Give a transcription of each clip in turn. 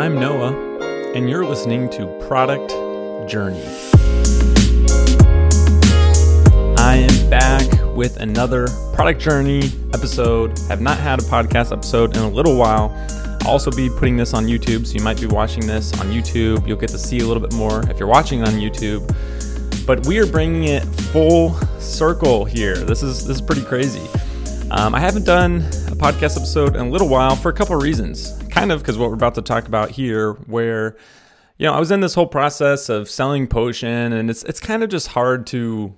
I'm Noah, and you're listening to Product Journey. I am back with another Product Journey episode. Have not had a podcast episode in a little while. I'll also be putting this on YouTube, so you might be watching this on YouTube. You'll get to see a little bit more if you're watching on YouTube. But we are bringing it full circle here. This is this is pretty crazy. Um, I haven't done a podcast episode in a little while for a couple of reasons. Kind of because what we're about to talk about here, where you know I was in this whole process of selling potion, and it's it's kind of just hard to.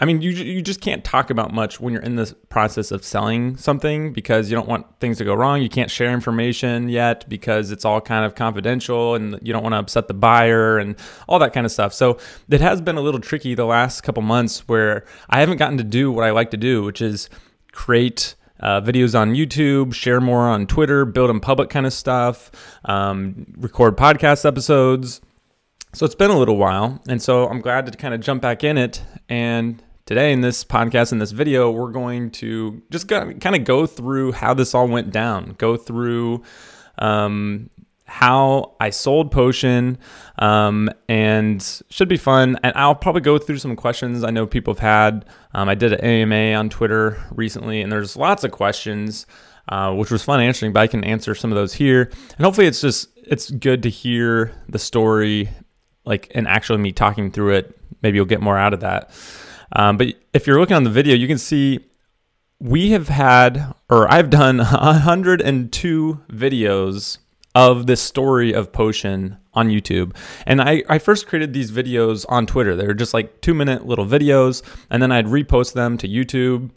I mean, you you just can't talk about much when you're in this process of selling something because you don't want things to go wrong. You can't share information yet because it's all kind of confidential, and you don't want to upset the buyer and all that kind of stuff. So it has been a little tricky the last couple months where I haven't gotten to do what I like to do, which is create uh, videos on YouTube, share more on Twitter, build in public kind of stuff, um, record podcast episodes. So it's been a little while. And so I'm glad to kind of jump back in it. And today in this podcast, in this video, we're going to just kind of go through how this all went down, go through um, how I sold Potion, um, and should be fun. And I'll probably go through some questions I know people have had. Um, I did an AMA on Twitter recently, and there's lots of questions, uh, which was fun answering. But I can answer some of those here, and hopefully, it's just it's good to hear the story, like and actually me talking through it. Maybe you'll get more out of that. Um, but if you're looking on the video, you can see we have had, or I've done 102 videos of this story of potion on YouTube. And I, I first created these videos on Twitter. They were just like two minute little videos, and then I'd repost them to YouTube.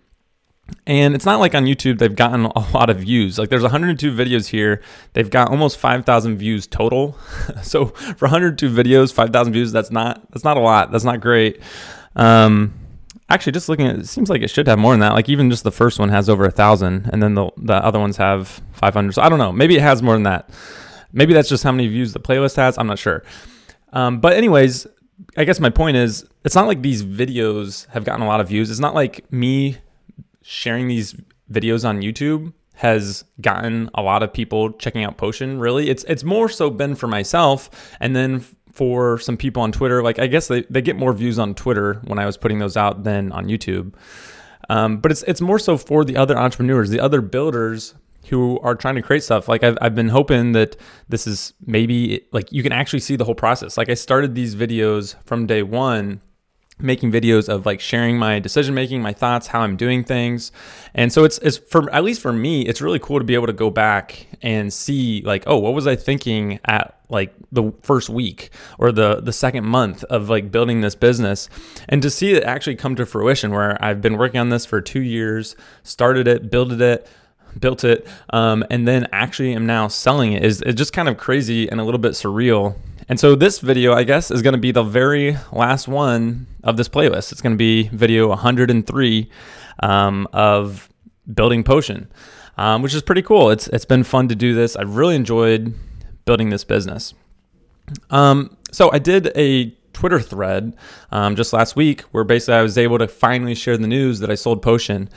And it's not like on YouTube they've gotten a lot of views. Like there's 102 videos here. They've got almost 5,000 views total. so for 102 videos, 5,000 views, that's not that's not a lot. That's not great. Um, actually, just looking at it, it seems like it should have more than that. Like even just the first one has over a thousand, and then the the other ones have 500. So I don't know. Maybe it has more than that. Maybe that's just how many views the playlist has. I'm not sure. Um, but anyways, I guess my point is, it's not like these videos have gotten a lot of views. It's not like me sharing these videos on YouTube has gotten a lot of people checking out Potion. Really, it's it's more so been for myself, and then for some people on Twitter. Like I guess they, they get more views on Twitter when I was putting those out than on YouTube. Um, but it's it's more so for the other entrepreneurs, the other builders who are trying to create stuff. Like I've, I've been hoping that this is maybe like you can actually see the whole process. Like I started these videos from day one making videos of like sharing my decision making, my thoughts, how I'm doing things. And so it's it's for at least for me, it's really cool to be able to go back and see like, oh, what was I thinking at like the first week or the the second month of like building this business and to see it actually come to fruition where I've been working on this for 2 years, started it, built it, built it, um, and then actually am now selling it is it's just kind of crazy and a little bit surreal and so this video, I guess, is going to be the very last one of this playlist. It's going to be video 103 um, of building potion, um, which is pretty cool. It's it's been fun to do this. I really enjoyed building this business. Um, so I did a Twitter thread um, just last week where basically I was able to finally share the news that I sold potion.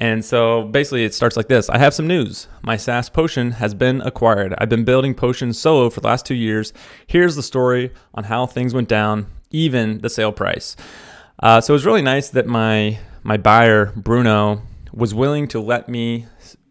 And so basically, it starts like this I have some news. My SaaS potion has been acquired. I've been building potions solo for the last two years. Here's the story on how things went down, even the sale price. Uh, so it was really nice that my my buyer Bruno was willing to let me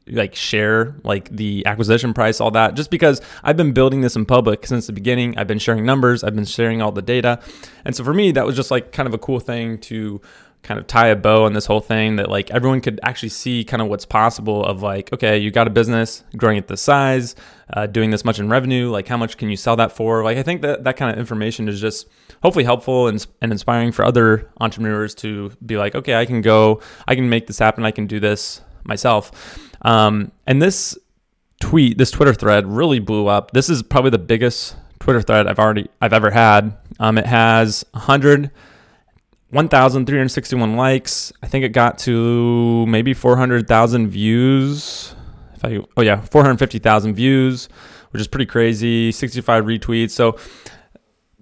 like share like the acquisition price all that just because I've been building this in public since the beginning I've been sharing numbers I've been sharing all the data and so for me that was just like kind of a cool thing to kind of tie a bow on this whole thing that like everyone could actually see kind of what's possible of like okay you got a business growing at this size uh, doing this much in revenue like how much can you sell that for? Like i think that that kind of information is just hopefully helpful and, and inspiring for other entrepreneurs to be like okay i can go i can make this happen i can do this myself. Um, and this tweet this twitter thread really blew up. This is probably the biggest twitter thread i've already i've ever had. Um, it has 100 1,361 likes. I think it got to maybe 400,000 views. If I, oh yeah, 450,000 views, which is pretty crazy. 65 retweets. So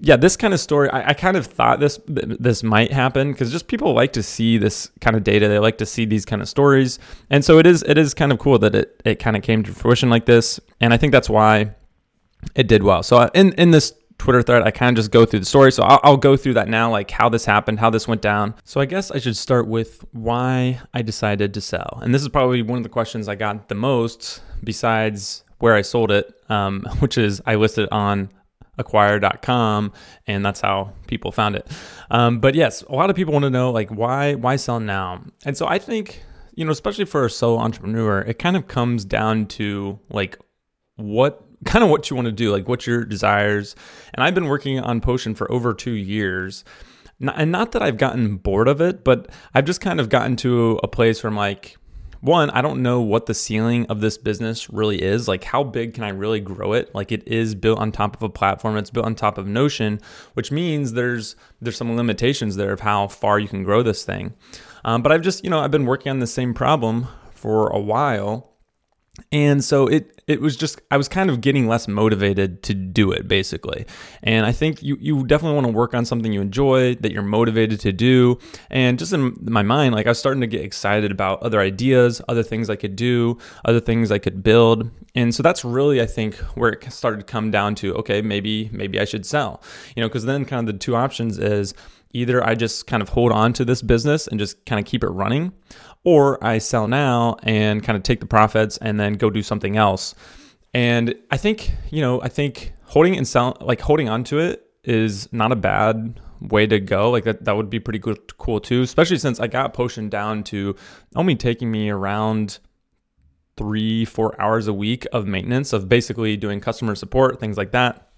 yeah, this kind of story, I, I kind of thought this this might happen because just people like to see this kind of data. They like to see these kind of stories, and so it is it is kind of cool that it it kind of came to fruition like this. And I think that's why it did well. So uh, in in this Twitter thread, I kind of just go through the story. So I'll, I'll, go through that now, like how this happened, how this went down. So I guess I should start with why I decided to sell. And this is probably one of the questions I got the most, besides where I sold it, um, which is I listed on acquire.com and that's how people found it um, but yes a lot of people want to know like why why sell now and so i think you know especially for a solo entrepreneur it kind of comes down to like what kind of what you want to do, like what your desires. And I've been working on Potion for over two years. And not that I've gotten bored of it, but I've just kind of gotten to a place where I'm like, one, I don't know what the ceiling of this business really is. Like, how big can I really grow it? Like, it is built on top of a platform. It's built on top of Notion, which means there's there's some limitations there of how far you can grow this thing. Um, but I've just, you know, I've been working on the same problem for a while, and so it it was just I was kind of getting less motivated to do it basically. And I think you you definitely want to work on something you enjoy that you're motivated to do. And just in my mind like I was starting to get excited about other ideas, other things I could do, other things I could build. And so that's really I think where it started to come down to okay, maybe maybe I should sell. You know, cuz then kind of the two options is either I just kind of hold on to this business and just kind of keep it running or I sell now and kind of take the profits and then go do something else. And I think, you know, I think holding and sell like holding on to it is not a bad way to go. Like that that would be pretty good cool too, especially since I got Potion down to only taking me around three, four hours a week of maintenance of basically doing customer support, things like that.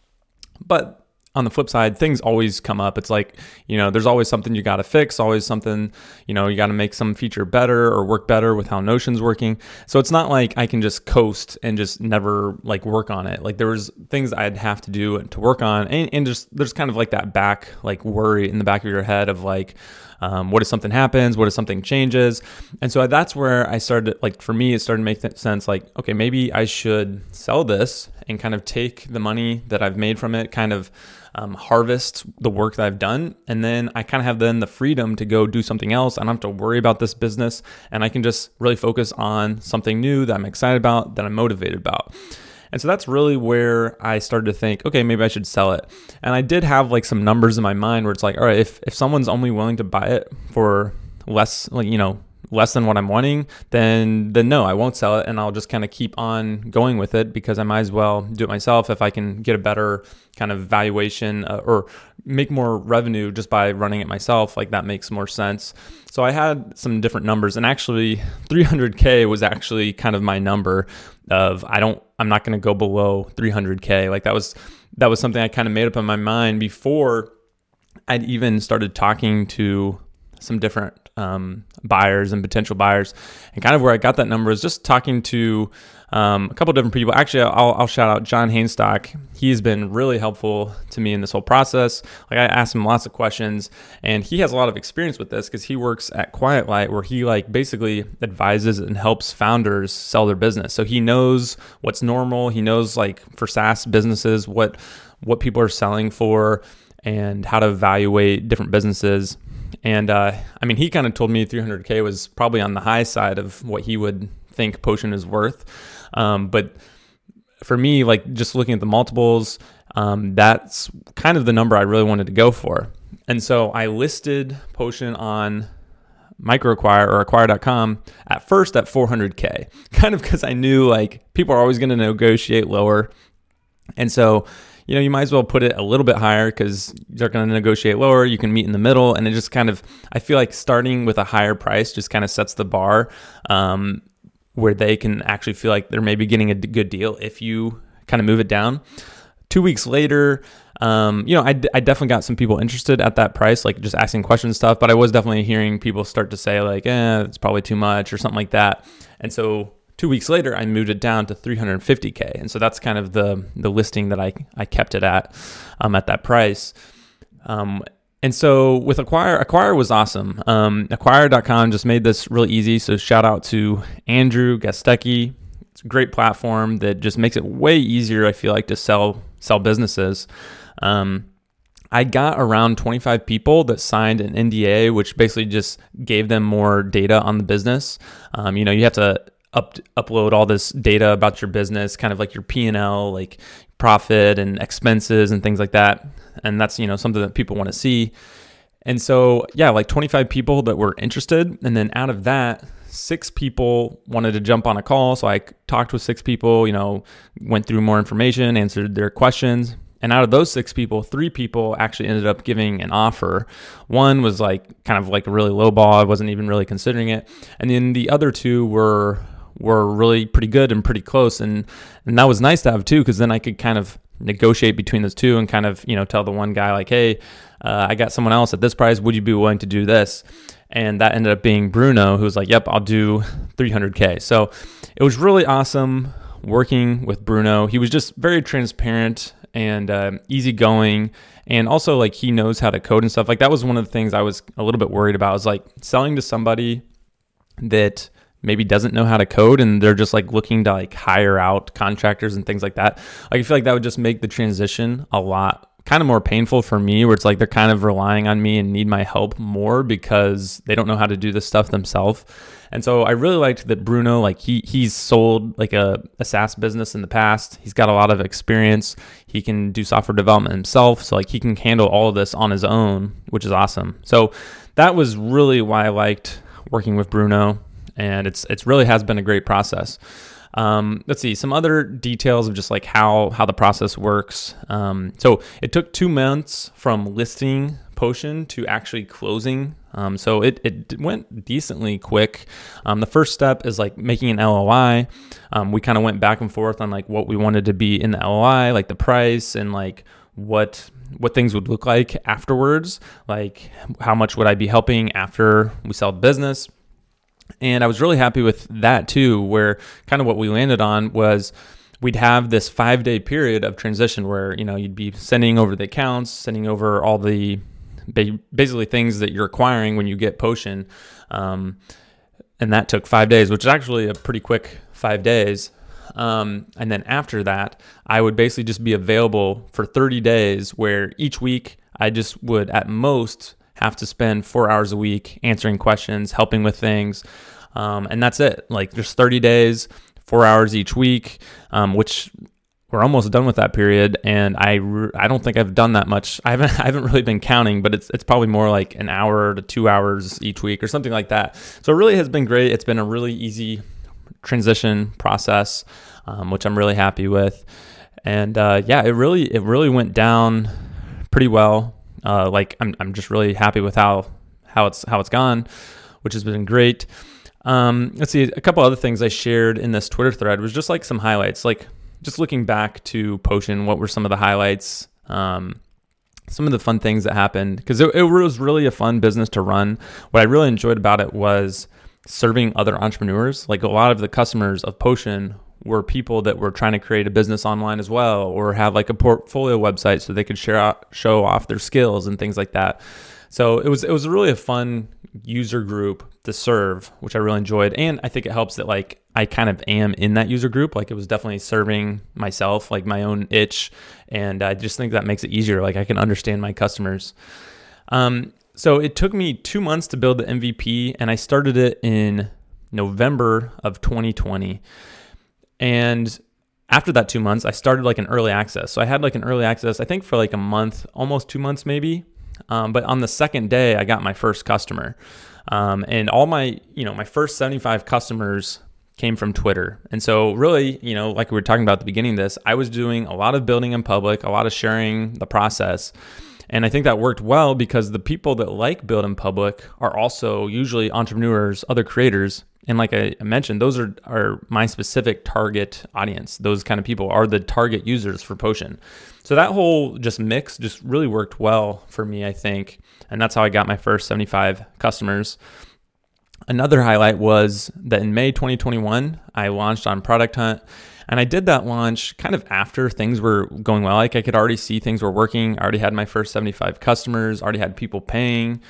But on the flip side, things always come up. It's like, you know, there's always something you got to fix, always something, you know, you got to make some feature better or work better with how Notion's working. So it's not like I can just coast and just never like work on it. Like there was things I'd have to do to work on and, and just there's kind of like that back like worry in the back of your head of like, um, what if something happens? What if something changes? And so that's where I started, like, for me, it started to make sense like, okay, maybe I should sell this and kind of take the money that I've made from it, kind of um, harvest the work that I've done. And then I kind of have then the freedom to go do something else. I don't have to worry about this business and I can just really focus on something new that I'm excited about, that I'm motivated about. And so that's really where I started to think, okay, maybe I should sell it. And I did have like some numbers in my mind where it's like, all right, if, if someone's only willing to buy it for less, like, you know, less than what I'm wanting, then then no, I won't sell it and I'll just kind of keep on going with it because I might as well do it myself if I can get a better kind of valuation uh, or make more revenue just by running it myself. Like that makes more sense. So I had some different numbers and actually 300k was actually kind of my number of I don't I'm not going to go below 300k. Like that was that was something I kind of made up in my mind before I'd even started talking to some different um, buyers and potential buyers. And kind of where I got that number is just talking to um, a couple different people. Actually, I'll, I'll, shout out John Hainstock. He's been really helpful to me in this whole process. Like I asked him lots of questions, and he has a lot of experience with this because he works at Quiet Light, where he like basically advises and helps founders sell their business. So he knows what's normal. He knows like for SaaS businesses what what people are selling for and how to evaluate different businesses. And uh, I mean, he kind of told me 300K was probably on the high side of what he would think Potion is worth. Um, but for me, like just looking at the multiples, um, that's kind of the number I really wanted to go for. And so I listed Potion on microacquire or acquire.com at first at 400k kind of because i knew like people are always going to negotiate lower and so you know, you might as well put it a little bit higher because they're going to negotiate lower. You can meet in the middle. And it just kind of, I feel like starting with a higher price just kind of sets the bar um, where they can actually feel like they're maybe getting a good deal if you kind of move it down. Two weeks later, um, you know, I, I definitely got some people interested at that price, like just asking questions and stuff, but I was definitely hearing people start to say, like, eh, it's probably too much or something like that. And so Two weeks later, I moved it down to 350k, and so that's kind of the the listing that I I kept it at um, at that price. Um, and so with Acquire, Acquire was awesome. Um, Acquire.com just made this really easy. So shout out to Andrew Gazdecki. It's a great platform that just makes it way easier. I feel like to sell sell businesses. Um, I got around 25 people that signed an NDA, which basically just gave them more data on the business. Um, you know, you have to up upload all this data about your business, kind of like your P and L, like profit and expenses and things like that. And that's you know something that people want to see. And so yeah, like 25 people that were interested, and then out of that, six people wanted to jump on a call. So I talked with six people, you know, went through more information, answered their questions. And out of those six people, three people actually ended up giving an offer. One was like kind of like a really low ball. I wasn't even really considering it. And then the other two were were really pretty good and pretty close. And and that was nice to have too, because then I could kind of negotiate between those two and kind of, you know, tell the one guy like, hey, uh, I got someone else at this price. Would you be willing to do this? And that ended up being Bruno, who was like, yep, I'll do 300K. So it was really awesome working with Bruno. He was just very transparent and uh, easygoing. And also, like, he knows how to code and stuff. Like, that was one of the things I was a little bit worried about. Was like selling to somebody that maybe doesn't know how to code and they're just like looking to like hire out contractors and things like that. Like, I feel like that would just make the transition a lot kind of more painful for me where it's like they're kind of relying on me and need my help more because they don't know how to do this stuff themselves. And so I really liked that Bruno, like he he's sold like a, a SaaS business in the past. He's got a lot of experience. He can do software development himself. So like he can handle all of this on his own, which is awesome. So that was really why I liked working with Bruno. And it's it's really has been a great process. Um, let's see some other details of just like how how the process works. Um, so it took two months from listing Potion to actually closing. Um, so it, it went decently quick. Um, the first step is like making an LOI. Um, we kind of went back and forth on like what we wanted to be in the LOI, like the price and like what what things would look like afterwards, like how much would I be helping after we sell the business. And I was really happy with that too, where kind of what we landed on was we'd have this five day period of transition where, you know, you'd be sending over the accounts, sending over all the basically things that you're acquiring when you get Potion. Um, and that took five days, which is actually a pretty quick five days. Um, and then after that, I would basically just be available for 30 days, where each week I just would at most have to spend four hours a week answering questions, helping with things. Um, and that's it. Like just 30 days, four hours each week, um, which we're almost done with that period. And I, re- I don't think I've done that much. I haven't, I haven't really been counting, but it's, it's probably more like an hour to two hours each week or something like that. So it really has been great. It's been a really easy transition process, um, which I'm really happy with. And uh, yeah, it really, it really went down pretty well. Uh, like I'm, I'm just really happy with how how it's how it's gone, which has been great. Um, let's see a couple other things I shared in this Twitter thread was just like some highlights, like just looking back to Potion. What were some of the highlights? Um, some of the fun things that happened because it, it was really a fun business to run. What I really enjoyed about it was serving other entrepreneurs. Like a lot of the customers of Potion were people that were trying to create a business online as well or have like a portfolio website so they could share out, show off their skills and things like that. So it was it was really a fun user group to serve, which I really enjoyed. And I think it helps that like I kind of am in that user group. Like it was definitely serving myself, like my own itch. And I just think that makes it easier. Like I can understand my customers. Um, so it took me two months to build the MVP and I started it in November of 2020. And after that two months, I started like an early access. So I had like an early access, I think for like a month, almost two months maybe. Um, but on the second day, I got my first customer. Um, and all my, you know, my first 75 customers came from Twitter. And so, really, you know, like we were talking about at the beginning of this, I was doing a lot of building in public, a lot of sharing the process. And I think that worked well because the people that like build in public are also usually entrepreneurs, other creators and like I mentioned, those are, are my specific target audience. Those kind of people are the target users for Potion. So that whole just mix just really worked well for me, I think. And that's how I got my first 75 customers. Another highlight was that in May 2021, I launched on Product Hunt. And I did that launch kind of after things were going well. Like I could already see things were working. I already had my first 75 customers, already had people paying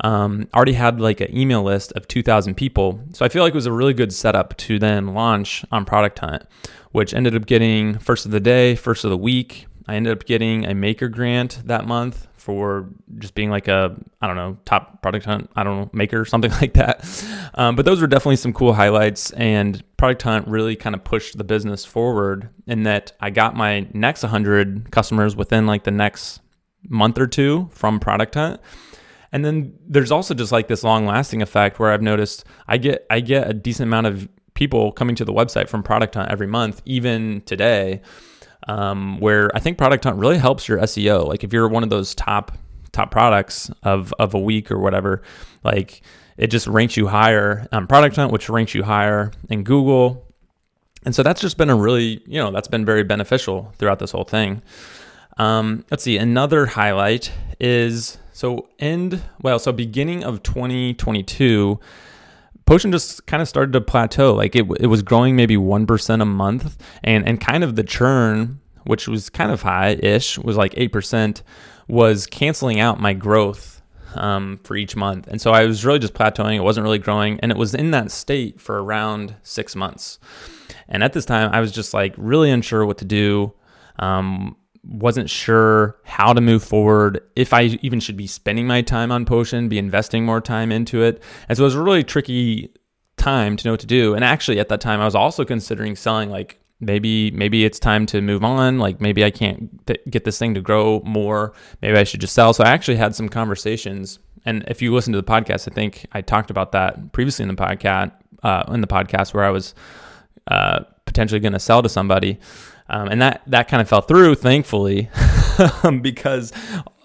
um, already had like an email list of 2,000 people. So I feel like it was a really good setup to then launch on Product Hunt, which ended up getting first of the day, first of the week, I ended up getting a maker grant that month for just being like a I don't know top product hunt I don't know maker something like that. Um, but those were definitely some cool highlights, and product hunt really kind of pushed the business forward in that I got my next 100 customers within like the next month or two from product hunt. And then there's also just like this long lasting effect where I've noticed I get I get a decent amount of people coming to the website from product hunt every month, even today um, where I think Product Hunt really helps your SEO. Like if you're one of those top top products of of a week or whatever, like it just ranks you higher on Product Hunt, which ranks you higher in Google. And so that's just been a really, you know, that's been very beneficial throughout this whole thing. Um, let's see, another highlight is so end, well, so beginning of 2022, Potion just kind of started to plateau. Like it, it was growing maybe 1% a month. And, and kind of the churn, which was kind of high ish, was like 8%, was canceling out my growth um, for each month. And so I was really just plateauing. It wasn't really growing. And it was in that state for around six months. And at this time, I was just like really unsure what to do. Um, wasn't sure how to move forward, if I even should be spending my time on Potion, be investing more time into it. And so it was a really tricky time to know what to do. And actually, at that time, I was also considering selling like maybe maybe it's time to move on. Like maybe i can't th- get this thing to grow more. Maybe i should just sell. So i actually had some conversations. And if you listen to the podcast i think i talked about that previously in the podcast uh, in the podcast where i was uh, potentially going to sell to somebody um, and that that kind of fell through, thankfully, because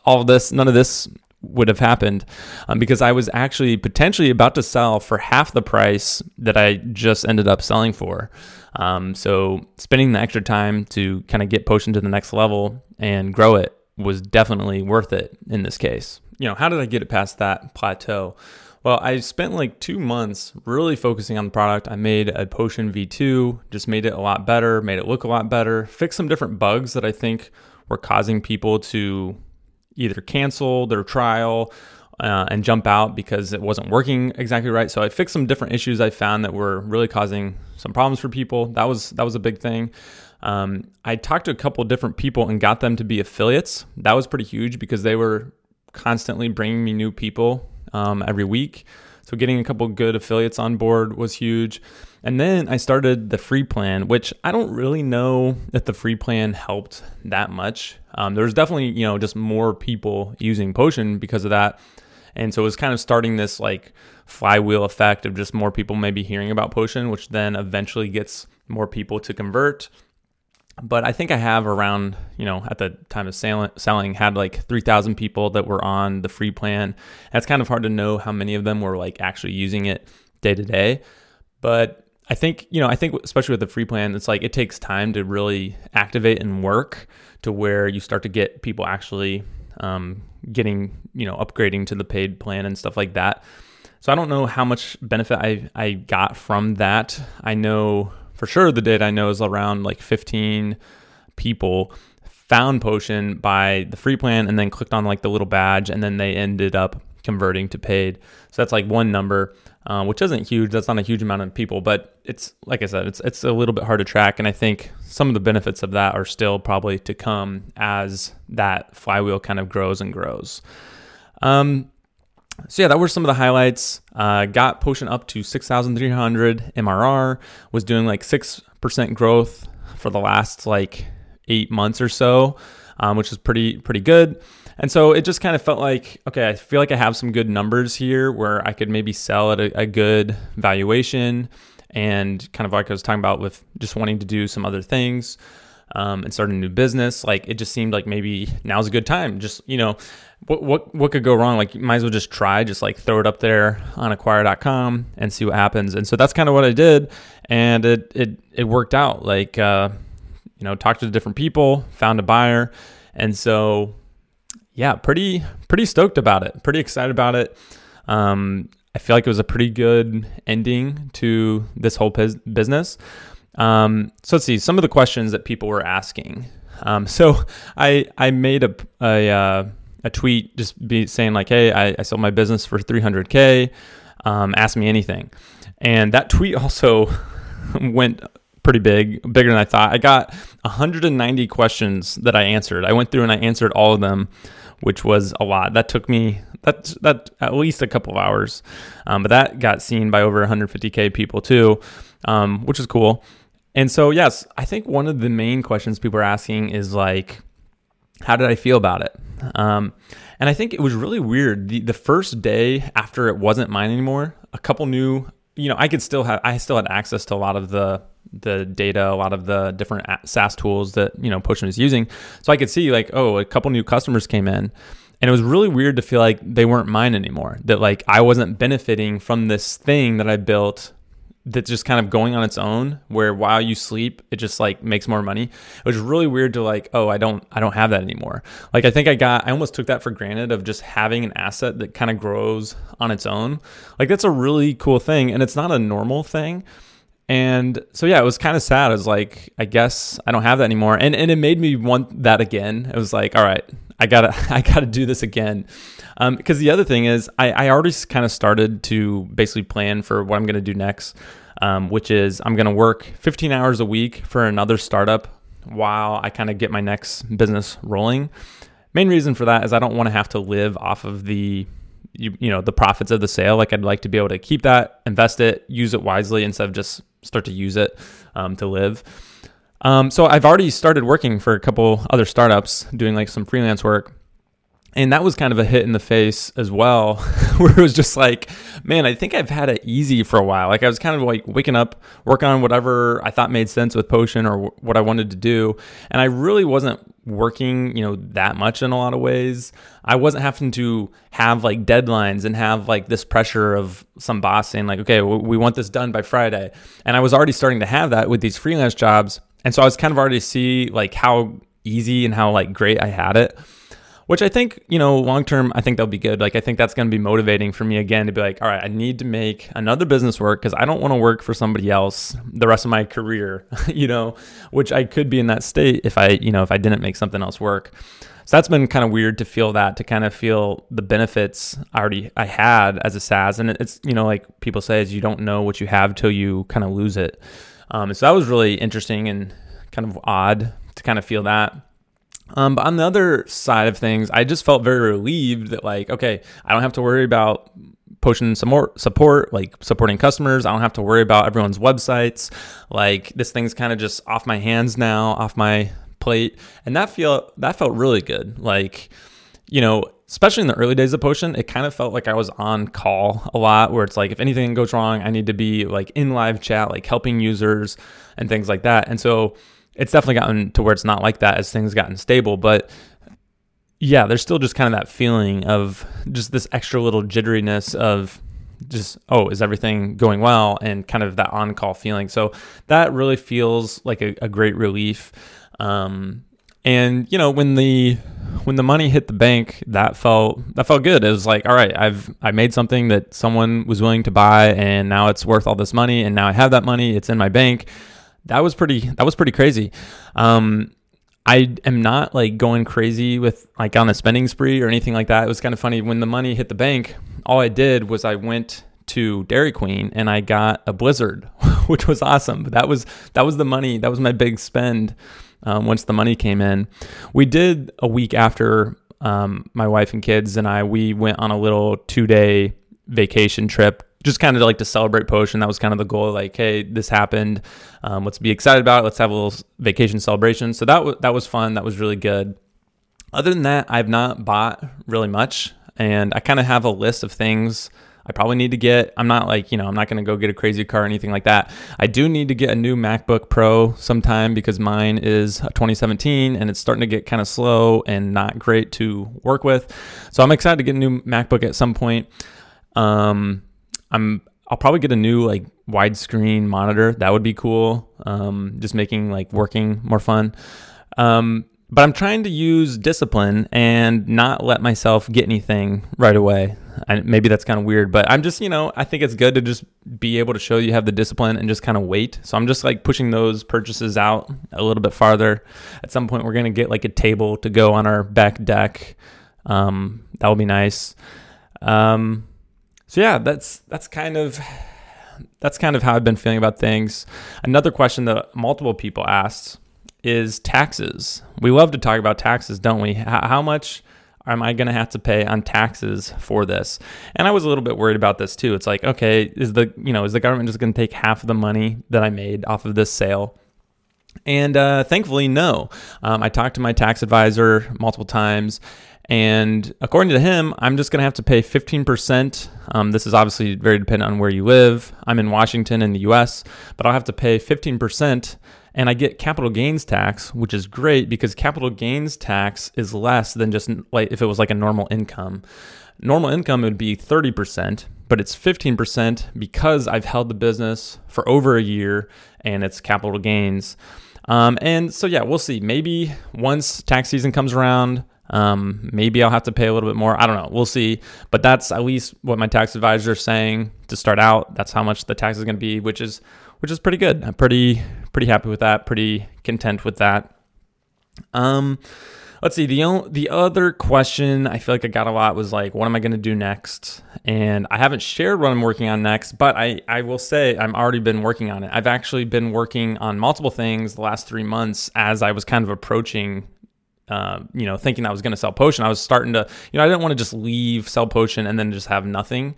all this, none of this would have happened um, because I was actually potentially about to sell for half the price that I just ended up selling for. Um, so spending the extra time to kind of get Potion to the next level and grow it was definitely worth it in this case. You know, how did I get it past that plateau? Well, I spent like two months really focusing on the product. I made a Potion V2, just made it a lot better, made it look a lot better, fixed some different bugs that I think were causing people to either cancel their trial uh, and jump out because it wasn't working exactly right. So I fixed some different issues I found that were really causing some problems for people. That was that was a big thing. Um, I talked to a couple different people and got them to be affiliates. That was pretty huge because they were constantly bringing me new people um, every week. So getting a couple good affiliates on board was huge. And then I started the free plan, which I don't really know if the free plan helped that much. Um, there's definitely, you know, just more people using Potion because of that. And so it was kind of starting this like flywheel effect of just more people maybe hearing about Potion, which then eventually gets more people to convert but I think I have around, you know, at the time of selling, had like 3,000 people that were on the free plan. That's kind of hard to know how many of them were like actually using it day to day. But I think, you know, I think especially with the free plan, it's like it takes time to really activate and work to where you start to get people actually um, getting, you know, upgrading to the paid plan and stuff like that. So I don't know how much benefit I, I got from that. I know for sure the data I know is around like 15 people found Potion by the free plan and then clicked on like the little badge and then they ended up converting to paid. So that's like one number, uh, which isn't huge. That's not a huge amount of people, but it's like I said, it's it's a little bit hard to track. And I think some of the benefits of that are still probably to come as that flywheel kind of grows and grows. Um, so yeah, that were some of the highlights. Uh, got Potion up to 6,300 MRR. Was doing like six percent growth for the last like eight months or so, um, which is pretty pretty good. And so it just kind of felt like okay, I feel like I have some good numbers here where I could maybe sell at a, a good valuation, and kind of like I was talking about with just wanting to do some other things. Um, and start a new business. Like it just seemed like maybe now's a good time. Just you know, what what what could go wrong? Like you might as well just try, just like throw it up there on acquire.com and see what happens. And so that's kind of what I did, and it it it worked out. Like uh, you know, talked to different people, found a buyer, and so yeah, pretty pretty stoked about it. Pretty excited about it. Um, I feel like it was a pretty good ending to this whole business. Um, so let's see some of the questions that people were asking. Um, so I I made a a uh, a tweet just be saying like, "Hey, I, I sold my business for 300k. Um, ask me anything," and that tweet also went pretty big, bigger than I thought. I got 190 questions that I answered. I went through and I answered all of them, which was a lot. That took me that that at least a couple of hours, um, but that got seen by over 150k people too, um, which is cool. And so yes, I think one of the main questions people are asking is like, how did I feel about it? Um, and I think it was really weird. The, the first day after it wasn't mine anymore, a couple new, you know, I could still have, I still had access to a lot of the the data, a lot of the different SaaS tools that you know Potion is using. So I could see like, oh, a couple new customers came in, and it was really weird to feel like they weren't mine anymore. That like I wasn't benefiting from this thing that I built that's just kind of going on its own where while you sleep it just like makes more money. It was really weird to like oh i don't i don't have that anymore. Like i think i got i almost took that for granted of just having an asset that kind of grows on its own. Like that's a really cool thing and it's not a normal thing. And so yeah it was kind of sad. I was like i guess i don't have that anymore. And and it made me want that again. It was like all right i gotta i gotta do this again um, because the other thing is, I, I already kind of started to basically plan for what I'm going to do next, um, which is I'm going to work 15 hours a week for another startup while I kind of get my next business rolling. Main reason for that is I don't want to have to live off of the you, you know the profits of the sale. Like I'd like to be able to keep that, invest it, use it wisely instead of just start to use it um, to live. Um, so I've already started working for a couple other startups, doing like some freelance work and that was kind of a hit in the face as well where it was just like man i think i've had it easy for a while. Like i was kind of like waking up working on whatever i thought made sense with potion or what i wanted to do. And i really wasn't working you know that much in a lot of ways. I wasn't having to have like deadlines and have like this pressure of some boss saying like okay we want this done by friday. And i was already starting to have that with these freelance jobs. And so i was kind of already see like how easy and how like great i had it which I think, you know, long term, I think that'll be good. Like, I think that's going to be motivating for me again to be like, all right, I need to make another business work because I don't want to work for somebody else the rest of my career, you know, which I could be in that state if I, you know, if I didn't make something else work. So that's been kind of weird to feel that, to kind of feel the benefits I already I had as a SaaS. And it's, you know, like people say, is you don't know what you have till you kind of lose it. Um, so that was really interesting and kind of odd to kind of feel that. Um, but on the other side of things, I just felt very relieved that like, okay, I don't have to worry about Potion support, support, like supporting customers. I don't have to worry about everyone's websites. Like this thing's kind of just off my hands now, off my plate, and that feel that felt really good. Like, you know, especially in the early days of Potion, it kind of felt like I was on call a lot, where it's like if anything goes wrong, I need to be like in live chat, like helping users and things like that. And so it's definitely gotten to where it's not like that as things gotten stable, but yeah, there's still just kind of that feeling of just this extra little jitteriness of just oh is everything going well? And kind of that on call feeling. So that really feels like a, a great relief. Um, and you know when the when the money hit the bank that felt that felt good. It was like all right i've i made something that someone was willing to buy and now it's worth all this money and now i have that money. It's in my bank that was pretty that was pretty crazy. Um, I am not like going crazy with like on a spending spree or anything like that. It was kind of funny when the money hit the bank. All I did was I went to Dairy Queen and I got a Blizzard, which was awesome. But that was that was the money. That was my big spend. Um, once the money came in, we did a week after um, my wife and kids and I. We went on a little two day vacation trip just kind of like to celebrate potion that was kind of the goal like hey this happened um, let's be excited about it let's have a little vacation celebration. So that was that was fun that was really good. Other than that i've not bought really much and i kind of have a list of things i probably need to get. I'm not like you know i'm not going to go get a crazy car or anything like that. I do need to get a new macbook pro sometime because mine is 2017 and it's starting to get kind of slow and not great to work with. So i'm excited to get a new macbook at some point. Um, I'm I'll probably get a new like widescreen monitor. That would be cool. Um, just making like working more fun. Um, but I'm trying to use discipline and not let myself get anything right away. And maybe that's kind of weird, but I'm just, you know, I think it's good to just be able to show you have the discipline and just kind of wait. So I'm just like pushing those purchases out a little bit farther. At some point, we're going to get like a table to go on our back deck. Um, that will be nice. Um, so yeah, that's that's kind of that's kind of how I've been feeling about things. Another question that multiple people asked is taxes. We love to talk about taxes, don't we? How much am I going to have to pay on taxes for this? And I was a little bit worried about this too. It's like, okay, is the you know is the government just going to take half of the money that I made off of this sale? And uh, thankfully, no. Um, I talked to my tax advisor multiple times, and according to him, I'm just going to have to pay 15%. Um, this is obviously very dependent on where you live. I'm in Washington in the US, but I'll have to pay 15%. And I get capital gains tax, which is great because capital gains tax is less than just like if it was like a normal income. Normal income would be 30%, but it's 15% because I've held the business for over a year and it's capital gains. Um, and so, yeah, we'll see. Maybe once tax season comes around, um, maybe I'll have to pay a little bit more. I don't know. We'll see. But that's at least what my tax advisor is saying to start out. That's how much the tax is going to be, which is which is pretty good. I'm pretty pretty happy with that. Pretty content with that. Um, let's see. The the other question I feel like I got a lot was like, what am I going to do next? And I haven't shared what I'm working on next, but I I will say I'm already been working on it. I've actually been working on multiple things the last three months as I was kind of approaching uh, you know, thinking I was going to sell potion, I was starting to, you know, I didn't want to just leave sell potion and then just have nothing.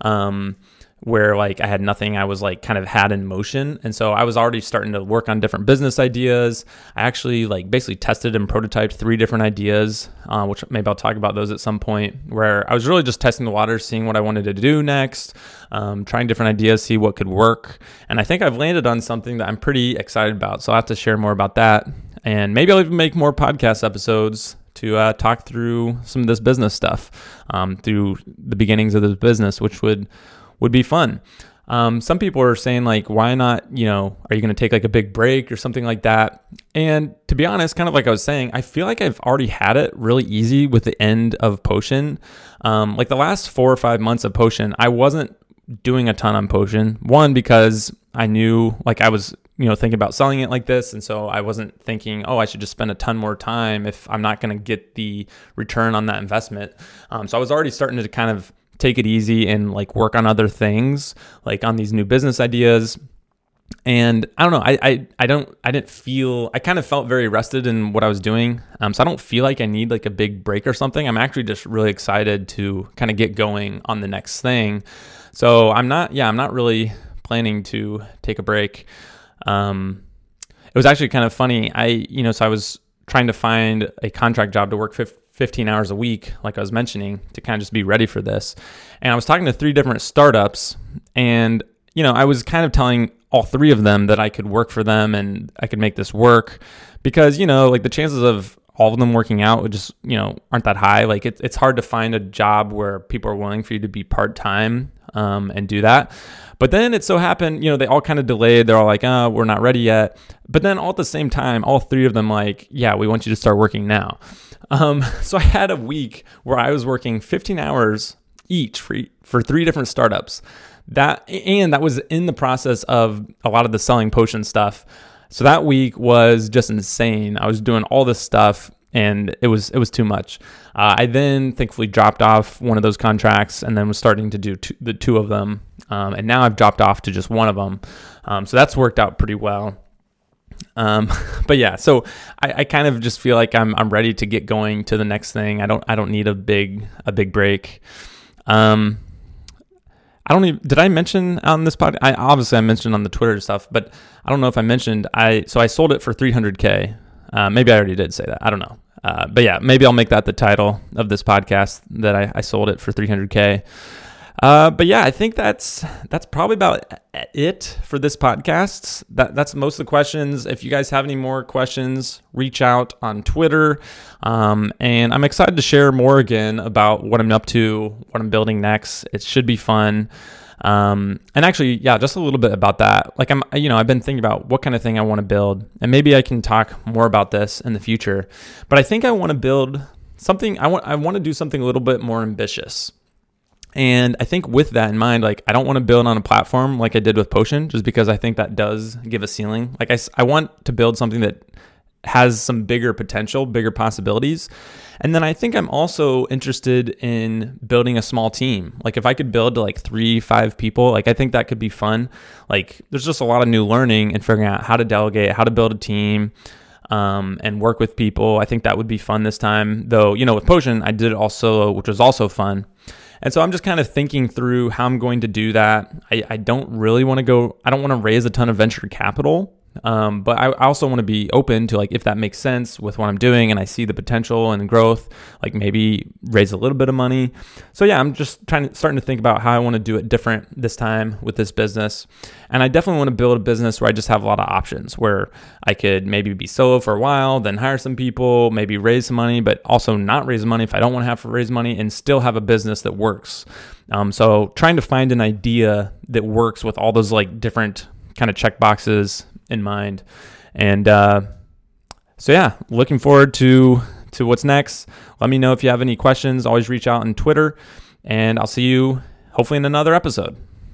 Um, where like I had nothing I was like kind of had in motion. And so I was already starting to work on different business ideas. I actually like basically tested and prototyped three different ideas, uh, which maybe I'll talk about those at some point, where I was really just testing the waters, seeing what I wanted to do next, um, trying different ideas, see what could work. And I think I've landed on something that I'm pretty excited about. So I'll have to share more about that. And maybe I'll even make more podcast episodes to uh, talk through some of this business stuff um, through the beginnings of this business, which would would be fun. Um, some people are saying like, why not? You know, are you going to take like a big break or something like that? And to be honest, kind of like I was saying, I feel like I've already had it really easy with the end of Potion. Um, like the last four or five months of Potion, I wasn't doing a ton on Potion. One because I knew like I was you know thinking about selling it like this and so i wasn't thinking oh i should just spend a ton more time if i'm not going to get the return on that investment um, so i was already starting to kind of take it easy and like work on other things like on these new business ideas and I don't know. I, I I don't I didn't feel I kind of felt very rested in what I was doing. Um, so I don't feel like I need like a big break or something. I'm actually just really excited to kind of get going on the next thing. So I'm not yeah I'm not really planning to take a break. Um, it was actually kind of funny. I, you know, so I was trying to find a contract job to work 15 hours a week, like I was mentioning, to kind of just be ready for this. And I was talking to three different startups, and, you know, I was kind of telling all three of them that I could work for them and I could make this work because, you know, like the chances of all of them working out just, you know, aren't that high. Like it, it's hard to find a job where people are willing for you to be part time um, and do that. But then it so happened, you know, they all kind of delayed. They're all like, oh, we're not ready yet. But then all at the same time, all three of them like, yeah, we want you to start working now. Um, so I had a week where I was working 15 hours each for, for three different startups. That and that was in the process of a lot of the selling potion stuff. So that week was just insane. I was doing all this stuff and it was it was too much. Uh, I then thankfully dropped off one of those contracts and then was starting to do two, the two of them, um, and now I've dropped off to just one of them. Um, so that's worked out pretty well. Um, but yeah, so I, I, kind of just feel like I'm I'm ready to get going to the next thing. I don't I don't need a big a big break. Um, I don't even did I mention on this podcast? I obviously I mentioned on the Twitter stuff, but I don't know if I mentioned I so I sold it for 300k. Uh, maybe I already did say that. I don't know. Uh, but yeah, maybe I'll make that the title of this podcast that I, I sold it for 300k. Uh, but yeah, I think that's that's probably about it for this podcast. That that's most of the questions. If you guys have any more questions, reach out on Twitter. Um, and I'm excited to share more again about what I'm up to, what I'm building next. It should be fun. Um, and actually, yeah, just a little bit about that. Like I'm, you know, I've been thinking about what kind of thing I want to build, and maybe I can talk more about this in the future. But I think I want to build something. I want, I want to do something a little bit more ambitious. And I think with that in mind, like I don't want to build on a platform like I did with Potion, just because I think that does give a ceiling. Like I, I want to build something that has some bigger potential, bigger possibilities. And then I think I'm also interested in building a small team. Like if I could build to like three, five people, like I think that could be fun. Like there's just a lot of new learning and figuring out how to delegate, how to build a team, um, and work with people. I think that would be fun this time. Though, you know, with Potion, I did solo, which was also fun. And so I'm just kind of thinking through how I'm going to do that. I, I don't really want to go, I don't want to raise a ton of venture capital. Um, but I also want to be open to like if that makes sense with what I'm doing and I see the potential and growth, like maybe raise a little bit of money. So yeah, I'm just trying to starting to think about how I want to do it different this time with this business. And I definitely want to build a business where I just have a lot of options where I could maybe be solo for a while, then hire some people, maybe raise some money, but also not raise money if I don't want to have to raise money and still have a business that works. Um, so trying to find an idea that works with all those like different kind of check boxes in mind. And uh, so yeah, looking forward to to what's next. Let me know if you have any questions. Always reach out on Twitter, and I'll see you hopefully in another episode.